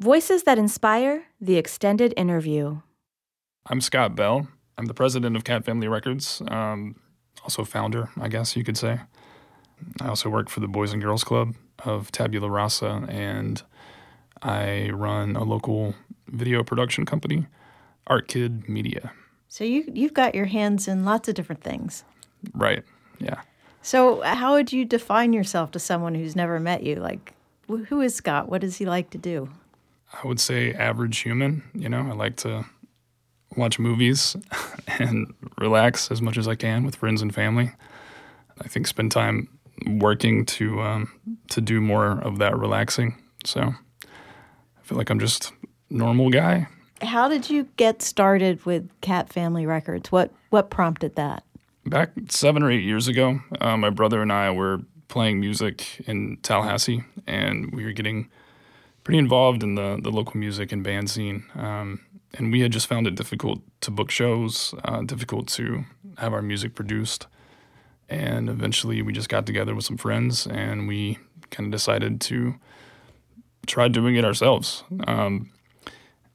Voices that inspire the extended interview. I'm Scott Bell. I'm the president of Cat Family Records, um, also founder, I guess you could say. I also work for the Boys and Girls Club of Tabula Rasa, and I run a local video production company, Art Kid Media. So you you've got your hands in lots of different things. Right. Yeah. So how would you define yourself to someone who's never met you? Like, who is Scott? What does he like to do? I would say average human. You know, I like to watch movies and relax as much as I can with friends and family. I think spend time working to um, to do more of that relaxing. So I feel like I'm just normal guy. How did you get started with Cat Family Records? What what prompted that? Back seven or eight years ago, uh, my brother and I were playing music in Tallahassee, and we were getting pretty involved in the the local music and band scene. Um, and we had just found it difficult to book shows, uh, difficult to have our music produced. And eventually, we just got together with some friends, and we kind of decided to try doing it ourselves. Um,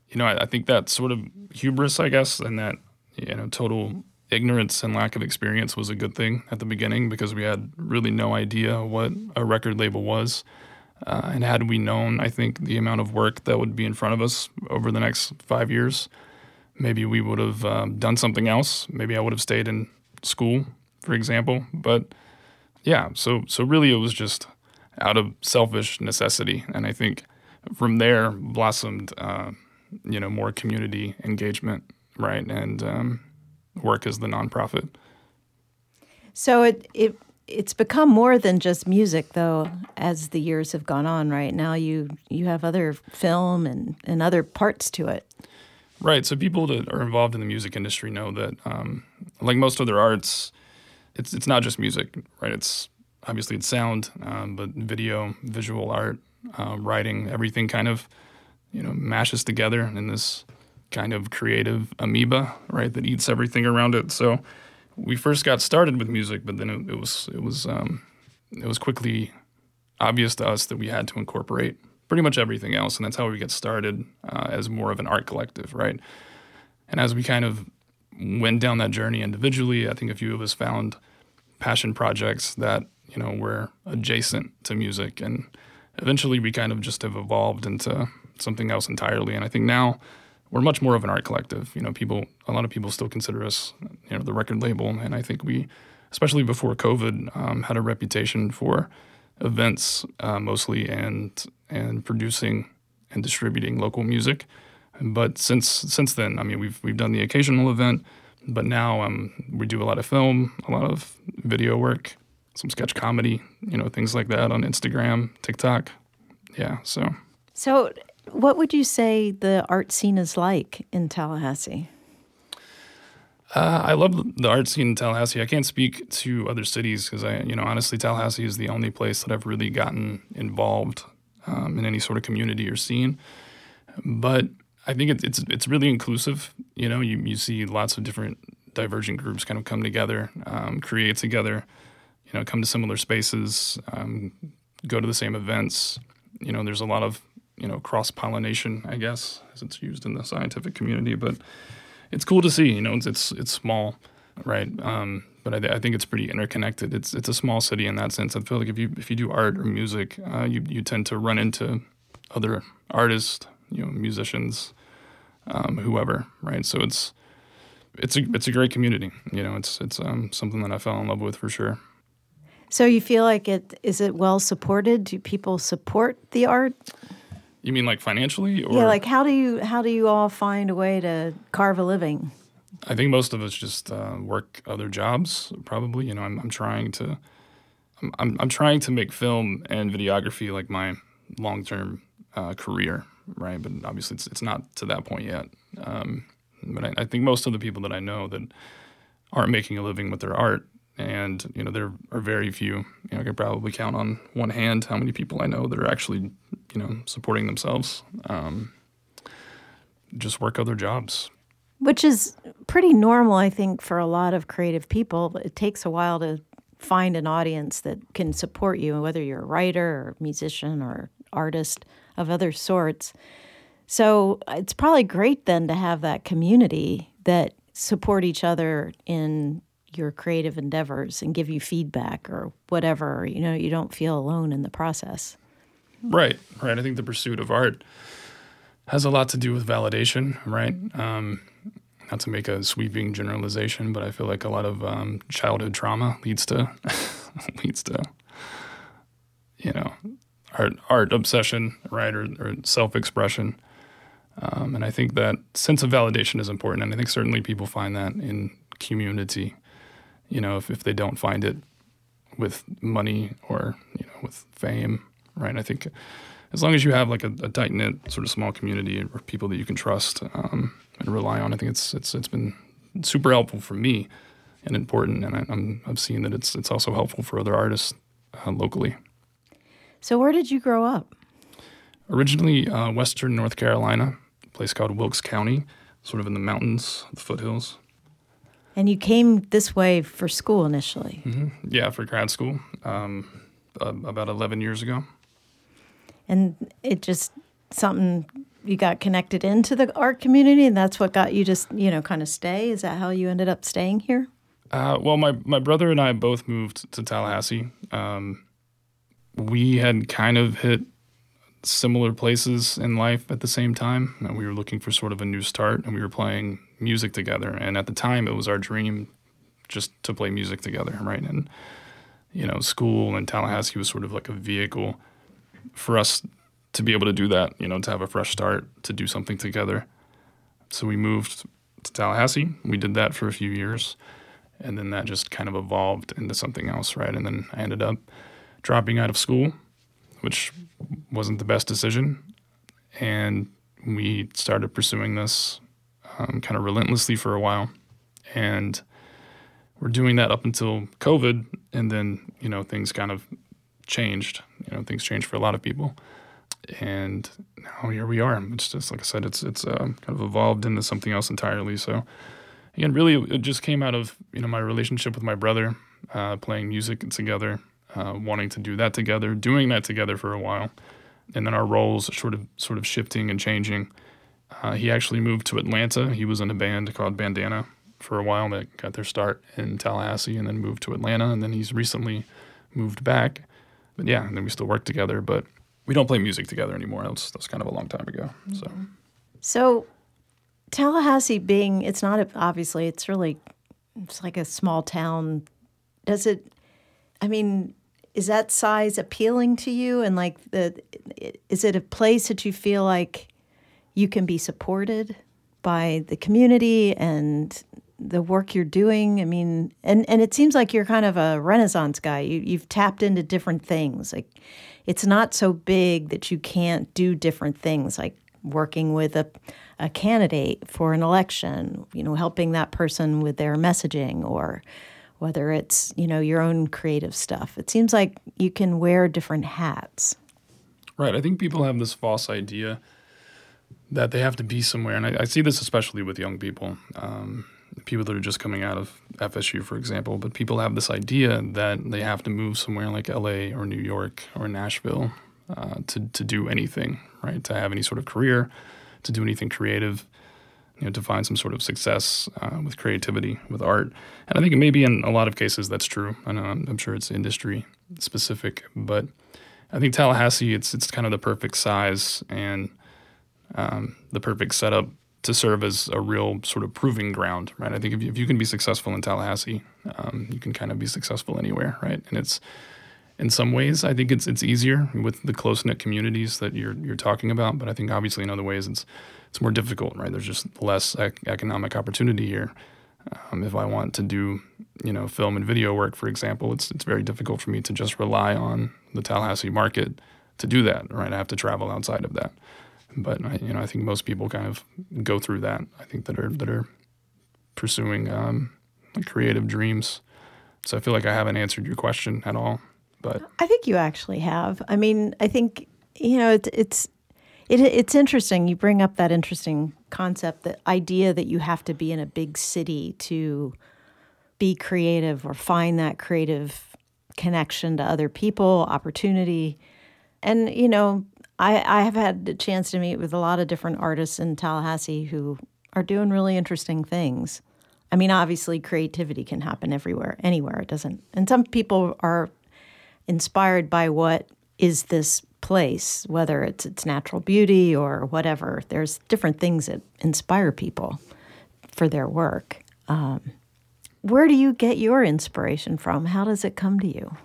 you know, I, I think that sort of hubris, I guess, and that you know total ignorance and lack of experience was a good thing at the beginning because we had really no idea what a record label was. Uh, and had we known, I think, the amount of work that would be in front of us over the next five years, maybe we would have um, done something else. Maybe I would have stayed in school, for example. But yeah, so so really, it was just out of selfish necessity, and I think from there blossomed, uh, you know, more community engagement, right, and um, work as the nonprofit. So it it it's become more than just music though as the years have gone on right? Now you you have other film and and other parts to it. Right so people that are involved in the music industry know that um, like most other arts it's it's not just music right? It's obviously it's sound um, but video visual art uh, writing everything kind of you know mashes together in this kind of creative amoeba right that eats everything around it. So we first got started with music, but then it, it was it was um, it was quickly obvious to us that we had to incorporate pretty much everything else, and that's how we get started uh, as more of an art collective, right? And as we kind of went down that journey individually, I think a few of us found passion projects that you know were adjacent to music, and eventually we kind of just have evolved into something else entirely. And I think now we're much more of an art collective. You know, people, a lot of people still consider us, you know, the record label, and I think we, especially before COVID, um, had a reputation for events uh, mostly and and producing and distributing local music. But since since then, I mean, we've we've done the occasional event, but now um, we do a lot of film, a lot of video work, some sketch comedy, you know, things like that on Instagram, TikTok. Yeah, so. So what would you say the art scene is like in Tallahassee? Uh, I love the art scene in Tallahassee. I can't speak to other cities because I, you know, honestly, Tallahassee is the only place that I've really gotten involved um, in any sort of community or scene. But I think it, it's it's really inclusive. You know, you you see lots of different divergent groups kind of come together, um, create together. You know, come to similar spaces, um, go to the same events. You know, there's a lot of you know cross pollination, I guess, as it's used in the scientific community. But it's cool to see. You know, it's it's, it's small, right? Um, but I, I, think it's pretty interconnected. It's it's a small city in that sense. I feel like if you if you do art or music, uh, you you tend to run into other artists, you know, musicians, um, whoever, right? So it's it's a it's a great community. You know, it's it's um, something that I fell in love with for sure. So you feel like it is it well supported? Do people support the art? You mean like financially or Yeah, like how do you how do you all find a way to carve a living? I think most of us just uh, work other jobs. Probably, you know, I'm, I'm trying to, I'm, I'm, I'm trying to make film and videography like my long term uh, career, right? But obviously, it's it's not to that point yet. Um, but I, I, think most of the people that I know that aren't making a living with their art and you know there are very few. You know, I could probably count on one hand how many people I know that are actually you know supporting themselves. Um, just work other jobs, which is pretty normal, I think, for a lot of creative people. It takes a while to find an audience that can support you, whether you're a writer or musician or artist of other sorts. So it's probably great then to have that community that support each other in your creative endeavors and give you feedback or whatever. You know, you don't feel alone in the process. Right, right. I think the pursuit of art has a lot to do with validation, right? Um, not to make a sweeping generalization, but I feel like a lot of um, childhood trauma leads to leads to you know art art obsession, right, or, or self expression. Um, and I think that sense of validation is important, and I think certainly people find that in community. You know, if, if they don't find it with money or you know with fame, right? I think as long as you have like a, a tight knit sort of small community or people that you can trust um, and rely on, I think it's it's it's been super helpful for me and important, and I, am I've seen that it's it's also helpful for other artists uh, locally. So, where did you grow up? Originally, uh, Western North Carolina, a place called Wilkes County, sort of in the mountains, the foothills. And you came this way for school initially? Mm-hmm. Yeah, for grad school um, uh, about 11 years ago. And it just something you got connected into the art community, and that's what got you just, you know, kind of stay? Is that how you ended up staying here? Uh, well, my, my brother and I both moved to Tallahassee. Um, we had kind of hit similar places in life at the same time. And we were looking for sort of a new start, and we were playing music together. And at the time, it was our dream just to play music together, right? And you know, school and Tallahassee was sort of like a vehicle for us to be able to do that. You know, to have a fresh start, to do something together. So we moved to Tallahassee. We did that for a few years, and then that just kind of evolved into something else, right? And then I ended up dropping out of school, which wasn't the best decision. And we started pursuing this um, kind of relentlessly for a while. And we're doing that up until COVID. And then, you know, things kind of changed. You know, things changed for a lot of people. And now here we are. It's just, like I said, it's, it's uh, kind of evolved into something else entirely. So, again, really, it just came out of, you know, my relationship with my brother, uh, playing music together uh, wanting to do that together, doing that together for a while, and then our roles sort of sort of shifting and changing. Uh, he actually moved to Atlanta. He was in a band called Bandana for a while that got their start in Tallahassee, and then moved to Atlanta, and then he's recently moved back. But yeah, and then we still work together, but we don't play music together anymore. That's that's kind of a long time ago. So, so Tallahassee being it's not a, obviously it's really it's like a small town. Does it? I mean, is that size appealing to you and like the is it a place that you feel like you can be supported by the community and the work you're doing. I mean and and it seems like you're kind of a renaissance guy. You you've tapped into different things. Like it's not so big that you can't do different things like working with a a candidate for an election you know helping that person with their messaging or whether it's you know your own creative stuff. It seems like you can wear different hats. Right. I think people have this false idea that they have to be somewhere and i, I see this especially with young people um, people that are just coming out of fsu for example but people have this idea that they have to move somewhere like la or new york or nashville uh, to, to do anything right to have any sort of career to do anything creative you know, to find some sort of success uh, with creativity, with art. And I think maybe in a lot of cases that's true. I know I'm, I'm sure it's industry specific, but I think Tallahassee it's it's kind of the perfect size and um, the perfect setup to serve as a real sort of proving ground, right? I think if you, if you can be successful in Tallahassee, um, you can kind of be successful anywhere, right? And it's in some ways, I think it's it's easier with the close knit communities that you're you're talking about. But I think obviously in other ways, it's it's more difficult, right? There's just less ec- economic opportunity here. Um, if I want to do, you know, film and video work, for example, it's it's very difficult for me to just rely on the Tallahassee market to do that, right? I have to travel outside of that. But I, you know, I think most people kind of go through that. I think that are that are pursuing um, creative dreams. So I feel like I haven't answered your question at all. But I think you actually have. I mean, I think you know it, it's it, it's interesting. You bring up that interesting concept, the idea that you have to be in a big city to be creative or find that creative connection to other people, opportunity. And, you know, I, I have had the chance to meet with a lot of different artists in Tallahassee who are doing really interesting things. I mean, obviously, creativity can happen everywhere, anywhere. It doesn't. And some people are inspired by what is this place, whether it's its natural beauty or whatever. There's different things that inspire people for their work. Um, where do you get your inspiration from? How does it come to you?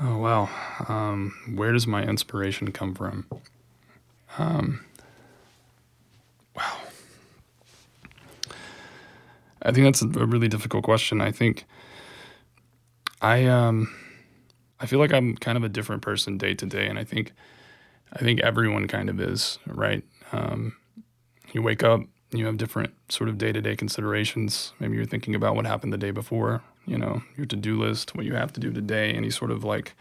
Oh well, um, where does my inspiration come from? Um, wow, I think that's a really difficult question. I think I um, I feel like I'm kind of a different person day to day, and I think I think everyone kind of is, right? Um, you wake up, you have different sort of day to day considerations. Maybe you're thinking about what happened the day before, you know, your to do list, what you have to do today, any sort of like,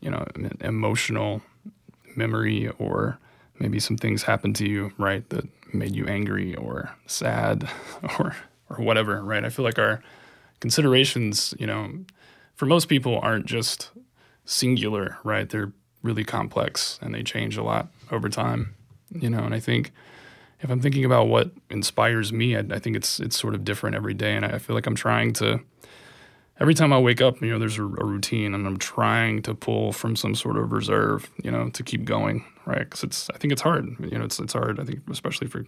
you know, emotional memory, or maybe some things happened to you, right, that made you angry or sad or or whatever, right? I feel like our considerations, you know, for most people aren't just singular, right? They're really complex and they change a lot over time, you know, and I think if I'm thinking about what inspires me, I, I, think it's it's sort of different every day, and I feel like I'm trying to. Every time I wake up, you know, there's a, a routine, and I'm trying to pull from some sort of reserve, you know, to keep going, right? Because it's, I think it's hard, you know, it's it's hard. I think especially for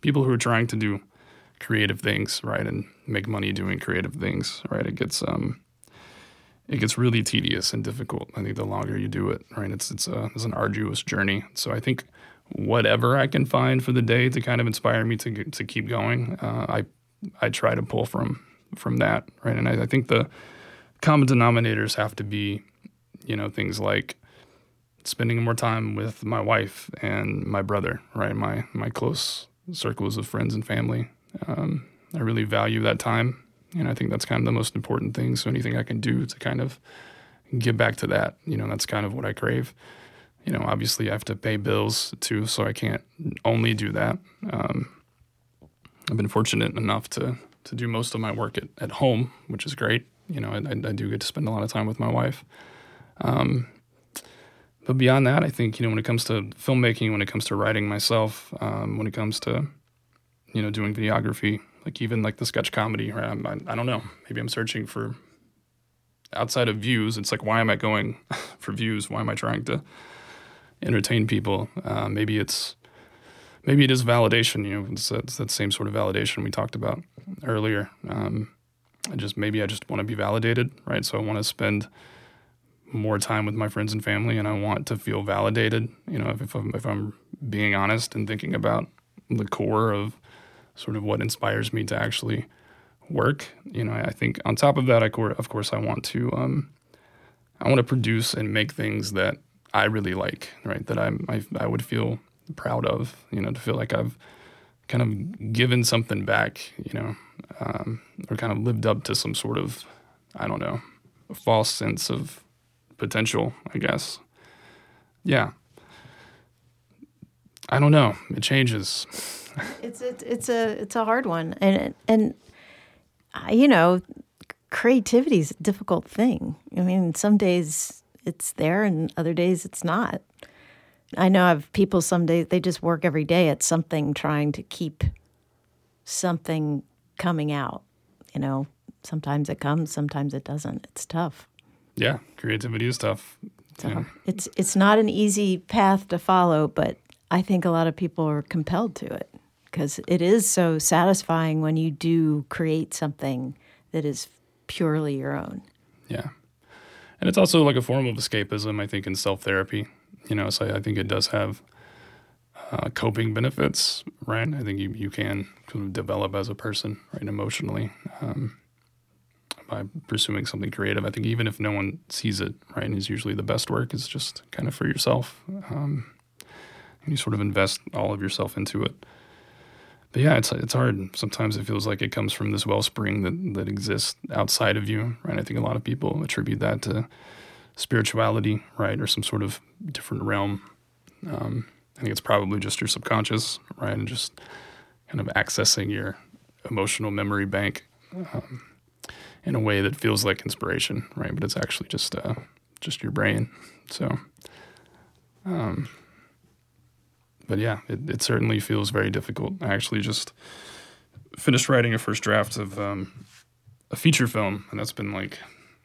people who are trying to do creative things, right, and make money doing creative things, right. It gets um, it gets really tedious and difficult. I think the longer you do it, right, it's it's a it's an arduous journey. So I think whatever I can find for the day to kind of inspire me to to keep going. Uh, I I try to pull from from that, right? And I, I, think the common denominators have to be, you know, things like spending more time with my wife and my brother, right? My my close circles of friends and family. Um, I really value that time, and I think that's kind of the most important thing. So anything I can do to kind of give back to that, you know, that's kind of what I crave you know, obviously I have to pay bills too, so I can't only do that. Um, I've been fortunate enough to to do most of my work at, at home, which is great. You know, I, I do get to spend a lot of time with my wife. Um, but beyond that, I think you know when it comes to filmmaking, when it comes to writing myself, um, when it comes to you know doing videography, like even like the sketch comedy, right? I'm, I, I don't know. Maybe I'm searching for outside of views. It's like why am I going for views? Why am I trying to entertain people. Uh, maybe it's maybe it is validation. You know, it's, it's, that same sort of validation we talked about earlier. Um, I just maybe I just want to be validated, right? So I want to spend more time with my friends and family, and I want to feel validated. You know, if, if I'm if I'm being honest and thinking about the core of sort of what inspires me to actually work. You know, I think on top of that, I of course I want to um, I want to produce and make things that I really like, right? That I'm, I, I would feel proud of, you know, to feel like I've kind of given something back, you know, um, or kind of lived up to some sort of, I don't know, false sense of potential, I guess. Yeah. I don't know. It changes. it's a, it's a it's a hard one, and and you know, creativity is a difficult thing. I mean, some days it's there and other days it's not. I know I have people some days they just work every day at something trying to keep something coming out. You know, sometimes it comes, sometimes it doesn't. It's tough. Yeah, creativity is tough. So yeah. It's it's not an easy path to follow, but I think a lot of people are compelled to it because it is so satisfying when you do create something that is purely your own. Yeah and it's also like a form of escapism, I think, in self therapy. You know, so I think it does have uh, coping benefits, right? I think you, you can kind of develop as a person, right, emotionally, um, by pursuing something creative. I think even if no one sees it, right, is usually the best work is just kind of for yourself. Um, and you sort of invest all of yourself into it. But yeah, it's it's hard. Sometimes it feels like it comes from this wellspring that that exists outside of you, right? I think a lot of people attribute that to spirituality, right, or some sort of different realm. Um, I think it's probably just your subconscious, right, and just kind of accessing your emotional memory bank um, in a way that feels like inspiration, right? But it's actually just uh, just your brain. So Um, but yeah, it, it certainly feels very difficult. I actually just finished writing a first draft of um, a feature film, and that's been like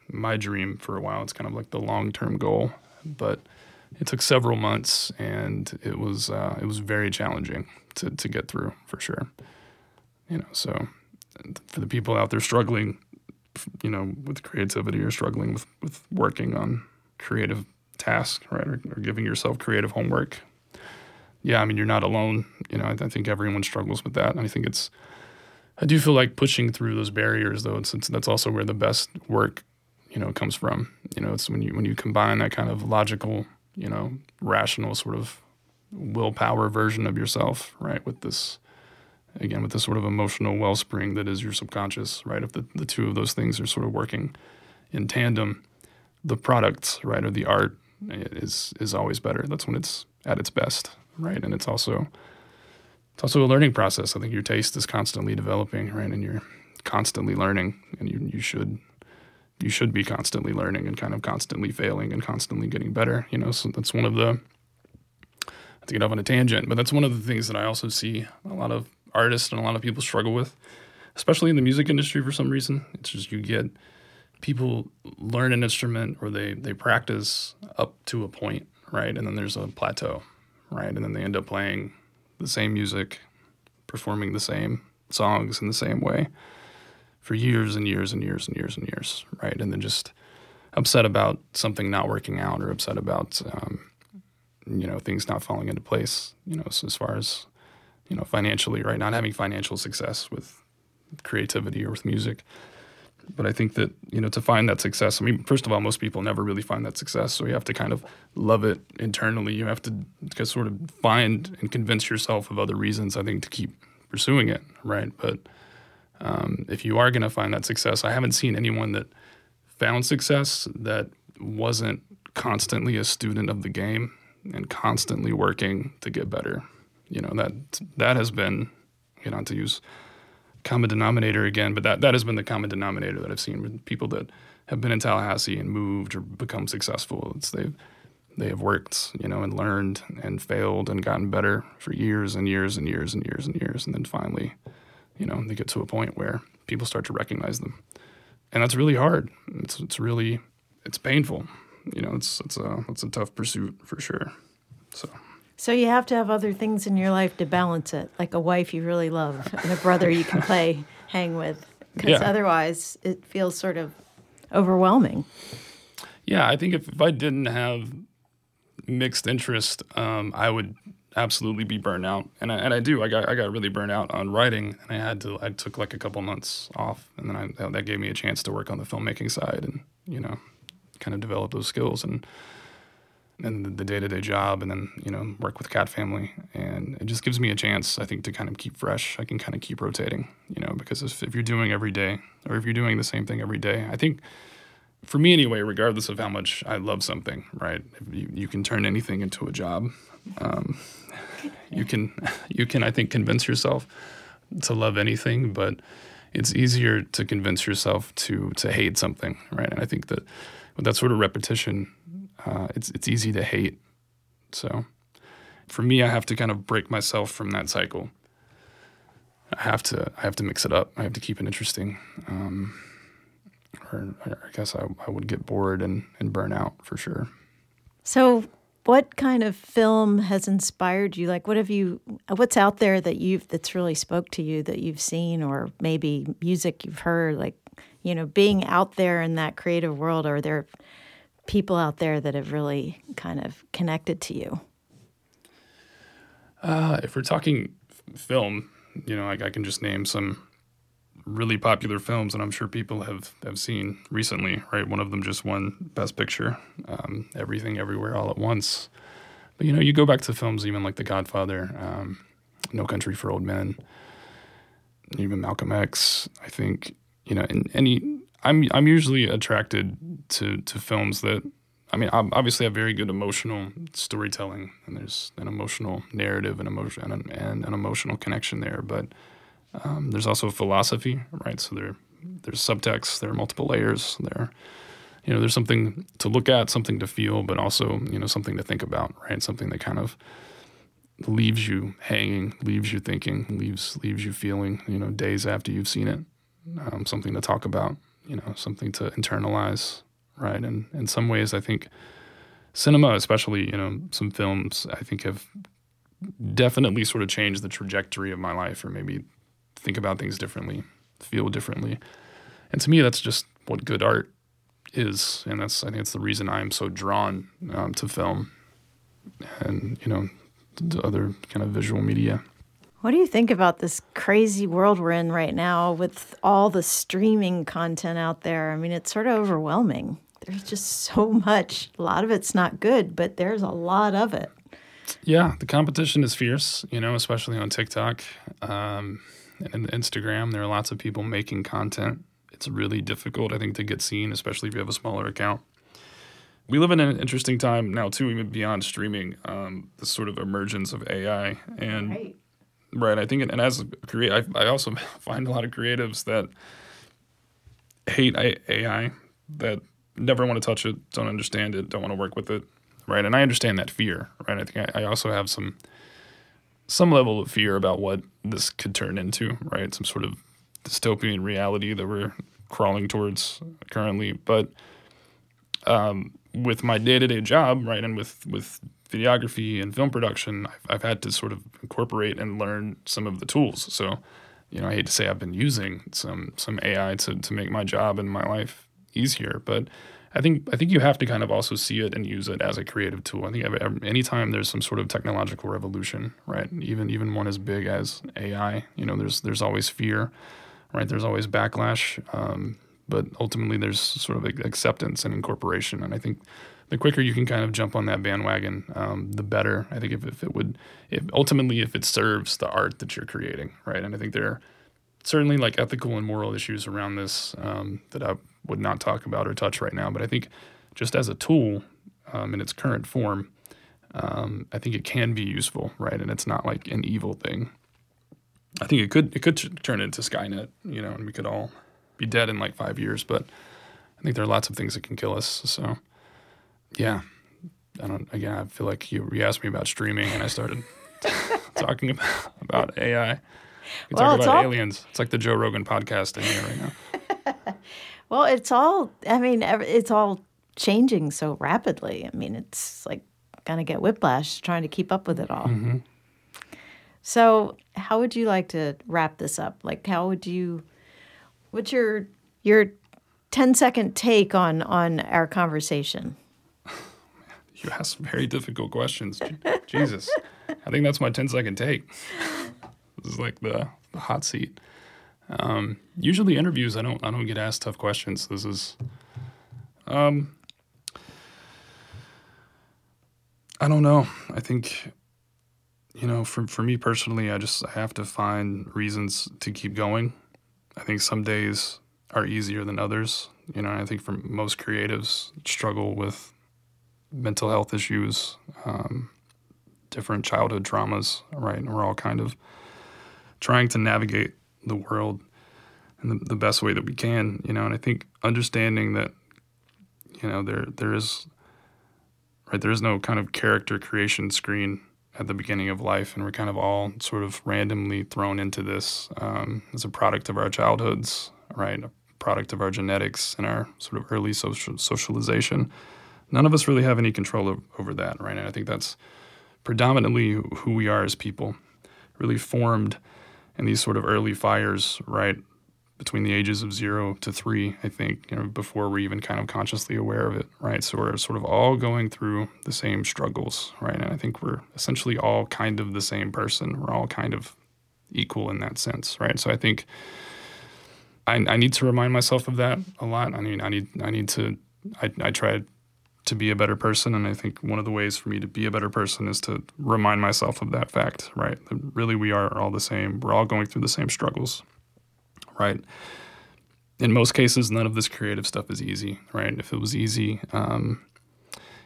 my dream for a while. It's kind of like the long term goal, but it took several months, and it was uh, it was very challenging to to get through for sure. You know, so for the people out there struggling, you know, with creativity or struggling with with working on creative tasks, right, or, or giving yourself creative homework. Yeah, I mean, you're not alone. You know, I, I think everyone struggles with that, and I think it's I do feel like pushing through those barriers, though. It's, that's also where the best work, you know, comes from. You know, it's when you when you combine that kind of logical, you know, rational sort of willpower version of yourself, right, with this again with this sort of emotional wellspring that is your subconscious, right? If the, the two of those things are sort of working in tandem, the product, right, or the art is is always better. That's when it's at its best, right? Mm-hmm. And it's also it's also a learning process. I think your taste is constantly developing, right? And you're constantly learning, and you you should you should be constantly learning and kind of constantly failing and constantly getting better. You know, so that's one of the to get off on a tangent, but that's one of the things that I also see a lot of artists and a lot of people struggle with, especially in the music industry for some reason. It's just you get people learn an instrument or they they practice up to a point, right? And then there's a plateau, right? And then they end up playing the same music, performing the same songs in the same way for years and years and years and years and years, right? And then just upset about something not working out or upset about, um, you know, things not falling into place, you know, as far as, you know, financially, right? Not having financial success with creativity or with music. But I think that, you know, to find that success, I mean, first of all, most people never really find that success. So you have to kind of love it internally. You have to, sort of find and convince yourself of other reasons, I think, to keep pursuing it, right? But um, if you are going to find that success, I haven't seen anyone that found success that wasn't constantly a student of the game and constantly working to get better. You know, that that has been, you know, to use common denominator again, but that, that has been the common denominator that I've seen with people that have been in Tallahassee and moved or become successful. It's they've they have worked, you know, and learned and failed and gotten better for years and years and years and years and years, and then finally, you know, they get to a point where people start to recognize them, and that's really hard. It's it's really it's painful. You know, it's it's a it's a tough pursuit for sure. So. So you have to have other things in your life to balance it, like a wife you really love and a brother you can play hang with, because Yeah. otherwise it feels sort of overwhelming. Yeah, I think if, if I didn't have mixed interest, um, I would absolutely be burnt out, and I, and I do. I got I got really burnt out on writing, and I had to. I took like a couple months off, and then I, that, that gave me a chance to work on the filmmaking side, and you know, kind of develop those skills and and the day to day job, and then you know work with Cat Family, and it just gives me a chance, I think, to kind of keep fresh. I can kind of keep rotating, you know, because if, if you're doing every day, or if you're doing the same thing every day, I think for me anyway, regardless of how much I love something, right? You, you can turn anything into a job. Um, you can, you can, I think, convince yourself to love anything, but it's easier to convince yourself to to hate something, right? And I think that with that sort of repetition, uh, it's it's easy to hate. So, for me, I have to kind of break myself from that cycle. I have to I have to mix it up. I have to keep it interesting. Um, or I guess I, I would get bored and, and burn out for sure. So, what kind of film has inspired you? Like, what have you? What's out there that you've that's really spoke to you that you've seen, or maybe music you've heard? Like, you know, being out there in that creative world. Are there people out there that have really kind of connected to you? Uh, if we're talking f- film, you know, like I can just name some really popular films that I'm sure people have, have seen recently, right? One of them just won Best Picture, um, Everything Everywhere All at Once. But, you know, you go back to films even like The Godfather, um, No Country for Old Men, even Malcolm X. I think, you know, in any, I'm, I'm usually attracted to, to films that, I mean, ob- obviously have very good emotional storytelling and there's an emotional narrative and emotion and, and an emotional connection there. But um, there's also philosophy, right? So there, there's subtext, there are multiple layers, there you know, there's something to look at, something to feel, but also, you know, something to think about, right? Something that kind of leaves you hanging, leaves you thinking, leaves leaves you feeling, you know, days after you've seen it. Um, something to talk about, you know, something to internalize, right? And in some ways, I think cinema, especially, you know, some films, I think have definitely sort of changed the trajectory of my life, or maybe think about things differently, feel differently. And to me, that's just what good art is, and that's I think it's the reason I'm so drawn um, to film, and you know, to other kind of visual media. What do you think about this crazy world we're in right now with all the streaming content out there? I mean, it's sort of overwhelming. There's just so much. A lot of it's not good, but there's a lot of it. Yeah, the competition is fierce, you know, especially on TikTok um, and Instagram. There are lots of people making content. It's really difficult, I think, to get seen, especially if you have a smaller account. We live in an interesting time now, too, even beyond streaming, um, the sort of emergence of AI. And right, right I think, and as a creator, I, I also find a lot of creatives that hate AI, that never want to touch it, don't understand it, don't want to work with it right? And I understand that fear, right? I think I, I also have some some level of fear about what this could turn into, right? Some sort of dystopian reality that we're crawling towards currently. But um, with my day to day job, right, and with with videography and film production, I've, I've had to sort of incorporate and learn some of the tools. So, you know, I hate to say I've been using some some AI to to make my job and my life easier, but I think I think you have to kind of also see it and use it as a creative tool. I think anytime there's some sort of technological revolution, right? Even even one as big as AI, you know, there's there's always fear, right? There's always backlash, um, but ultimately there's sort of acceptance and incorporation. And I think the quicker you can kind of jump on that bandwagon, um, the better. I think if, if it would, if ultimately if it serves the art that you're creating, right? And I think there are certainly like ethical and moral issues around this um, that I would not talk about or touch right now. But I think just as a tool um, in its current form, um, I think it can be useful, right? And it's not like an evil thing. I think it could it could t- turn into Skynet, you know, and we could all be dead in like five years. But I think there are lots of things that can kill us. So, yeah, I don't. Again, I feel like you, you asked me about streaming, and I started talking about, about AI. We well, talk about all... aliens. It's like the Joe Rogan podcast in here right now. Well, it's all, I mean, it's all changing so rapidly. I mean, it's like to get whiplash trying to keep up with it all. Mm-hmm. So, how would you like to wrap this up? Like, how would you, what's your, your 10 second take on, on our conversation? You ask very difficult questions. Jesus. I think that's my 10 second take. This is like the, the hot seat. Um, usually interviews, I don't I don't get asked tough questions. This is, um, I don't know. I think, you know, for for me personally, I just I have to find reasons to keep going. I think some days are easier than others. You know, I think for most creatives struggle with mental health issues, um, different childhood traumas, right? And we're all kind of trying to navigate the world in the, the best way that we can, you know. And I think understanding that, you know, there there is right there is no kind of character creation screen at the beginning of life, and we're kind of all sort of randomly thrown into this um, as a product of our childhoods, right? A product of our genetics and our sort of early social socialization. None of us really have any control over that, right? And I think that's predominantly who we are as people, really formed in these sort of early fires, right, between the ages of zero to three, I think, you know, before we're even kind of consciously aware of it, right? So we're sort of all going through the same struggles, right? And I think we're essentially all kind of the same person. We're all kind of equal in that sense, right? So I think I, I need to remind myself of that a lot. I mean, I need I need to I, I try to be a better person. And I think one of the ways for me to be a better person is to remind myself of that fact, right? That really we are all the same. We're all going through the same struggles, right? In most cases, none of this creative stuff is easy, right? If it was easy, um,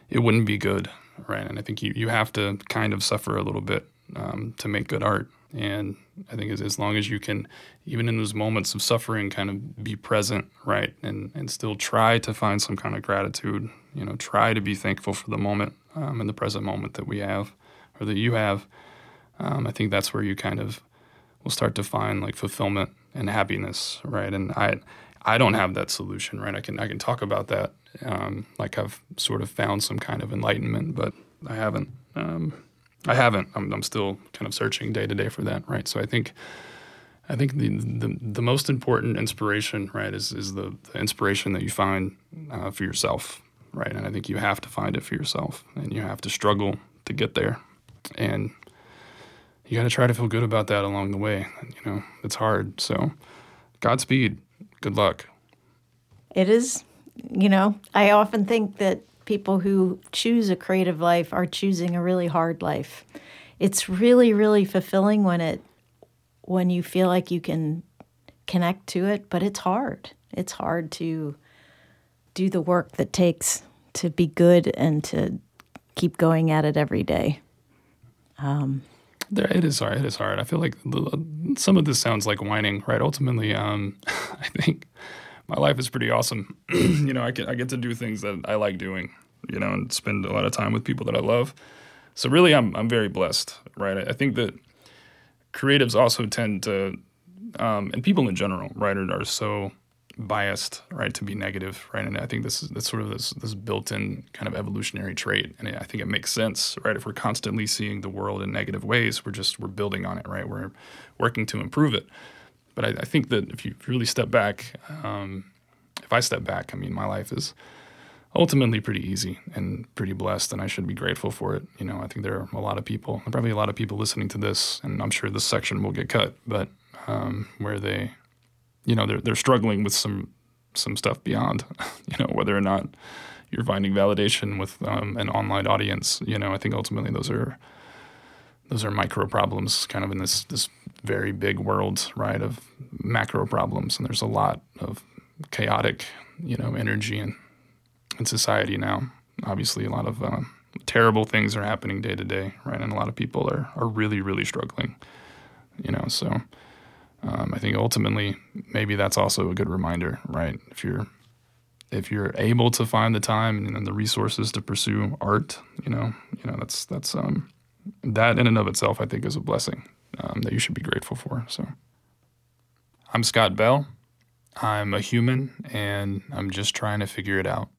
it wouldn't be good, right? And I think you, you have to kind of suffer a little bit um, to make good art. And I think as, as long as you can, even in those moments of suffering, kind of be present, right, and and still try to find some kind of gratitude. You know, try to be thankful for the moment um, in the present moment that we have, or that you have. Um, I think that's where you kind of will start to find like fulfillment and happiness, right? And I I don't have that solution, right? I can I can talk about that, um, like I've sort of found some kind of enlightenment, but I haven't. Um, I haven't. I'm, I'm still kind of searching day to day for that, right? So I think, I think the the, the most important inspiration, right, is is the, the inspiration that you find uh, for yourself, right? And I think you have to find it for yourself, and you have to struggle to get there, and you got to try to feel good about that along the way. You know, it's hard. So, Godspeed. Good luck. It is, you know, I often think that people who choose a creative life are choosing a really hard life. It's really, really fulfilling when it when you feel like you can connect to it, but it's hard. It's hard to do the work that takes to be good and to keep going at it every day. Um, there, it is hard. It is hard. I feel like some of this sounds like whining, right? Ultimately, um, I think my life is pretty awesome. you know, I get I get to do things that I like doing. You know, and spend a lot of time with people that I love. So really, I'm I'm very blessed, right? I, I think that creatives also tend to, um, and people in general, right, are, are so biased, right, to be negative, right? And I think this is that's sort of this this built-in kind of evolutionary trait, and I think it makes sense, right? If we're constantly seeing the world in negative ways, we're just we're building on it, right? We're working to improve it. But I, I think that if you really step back, um, if I step back, I mean, my life is ultimately pretty easy and pretty blessed, and I should be grateful for it. You know, I think there are a lot of people, probably a lot of people listening to this, and I'm sure this section will get cut, but um, where they you know they're they're struggling with some some stuff beyond you know whether or not you're finding validation with um, an online audience. You know I think ultimately those are those are micro problems kind of in this this very big world right of macro problems. And there's a lot of chaotic you know energy in in society now. Obviously a lot of um, terrible things are happening day to day right? And a lot of people are are really really struggling you know so um, I think ultimately maybe that's also a good reminder, right? If you're if you're able to find the time and the resources to pursue art, you know, you know that's that's um, that in and of itself, I think, is a blessing um, that you should be grateful for. So, I'm Scott Bell. I'm a human, and I'm just trying to figure it out.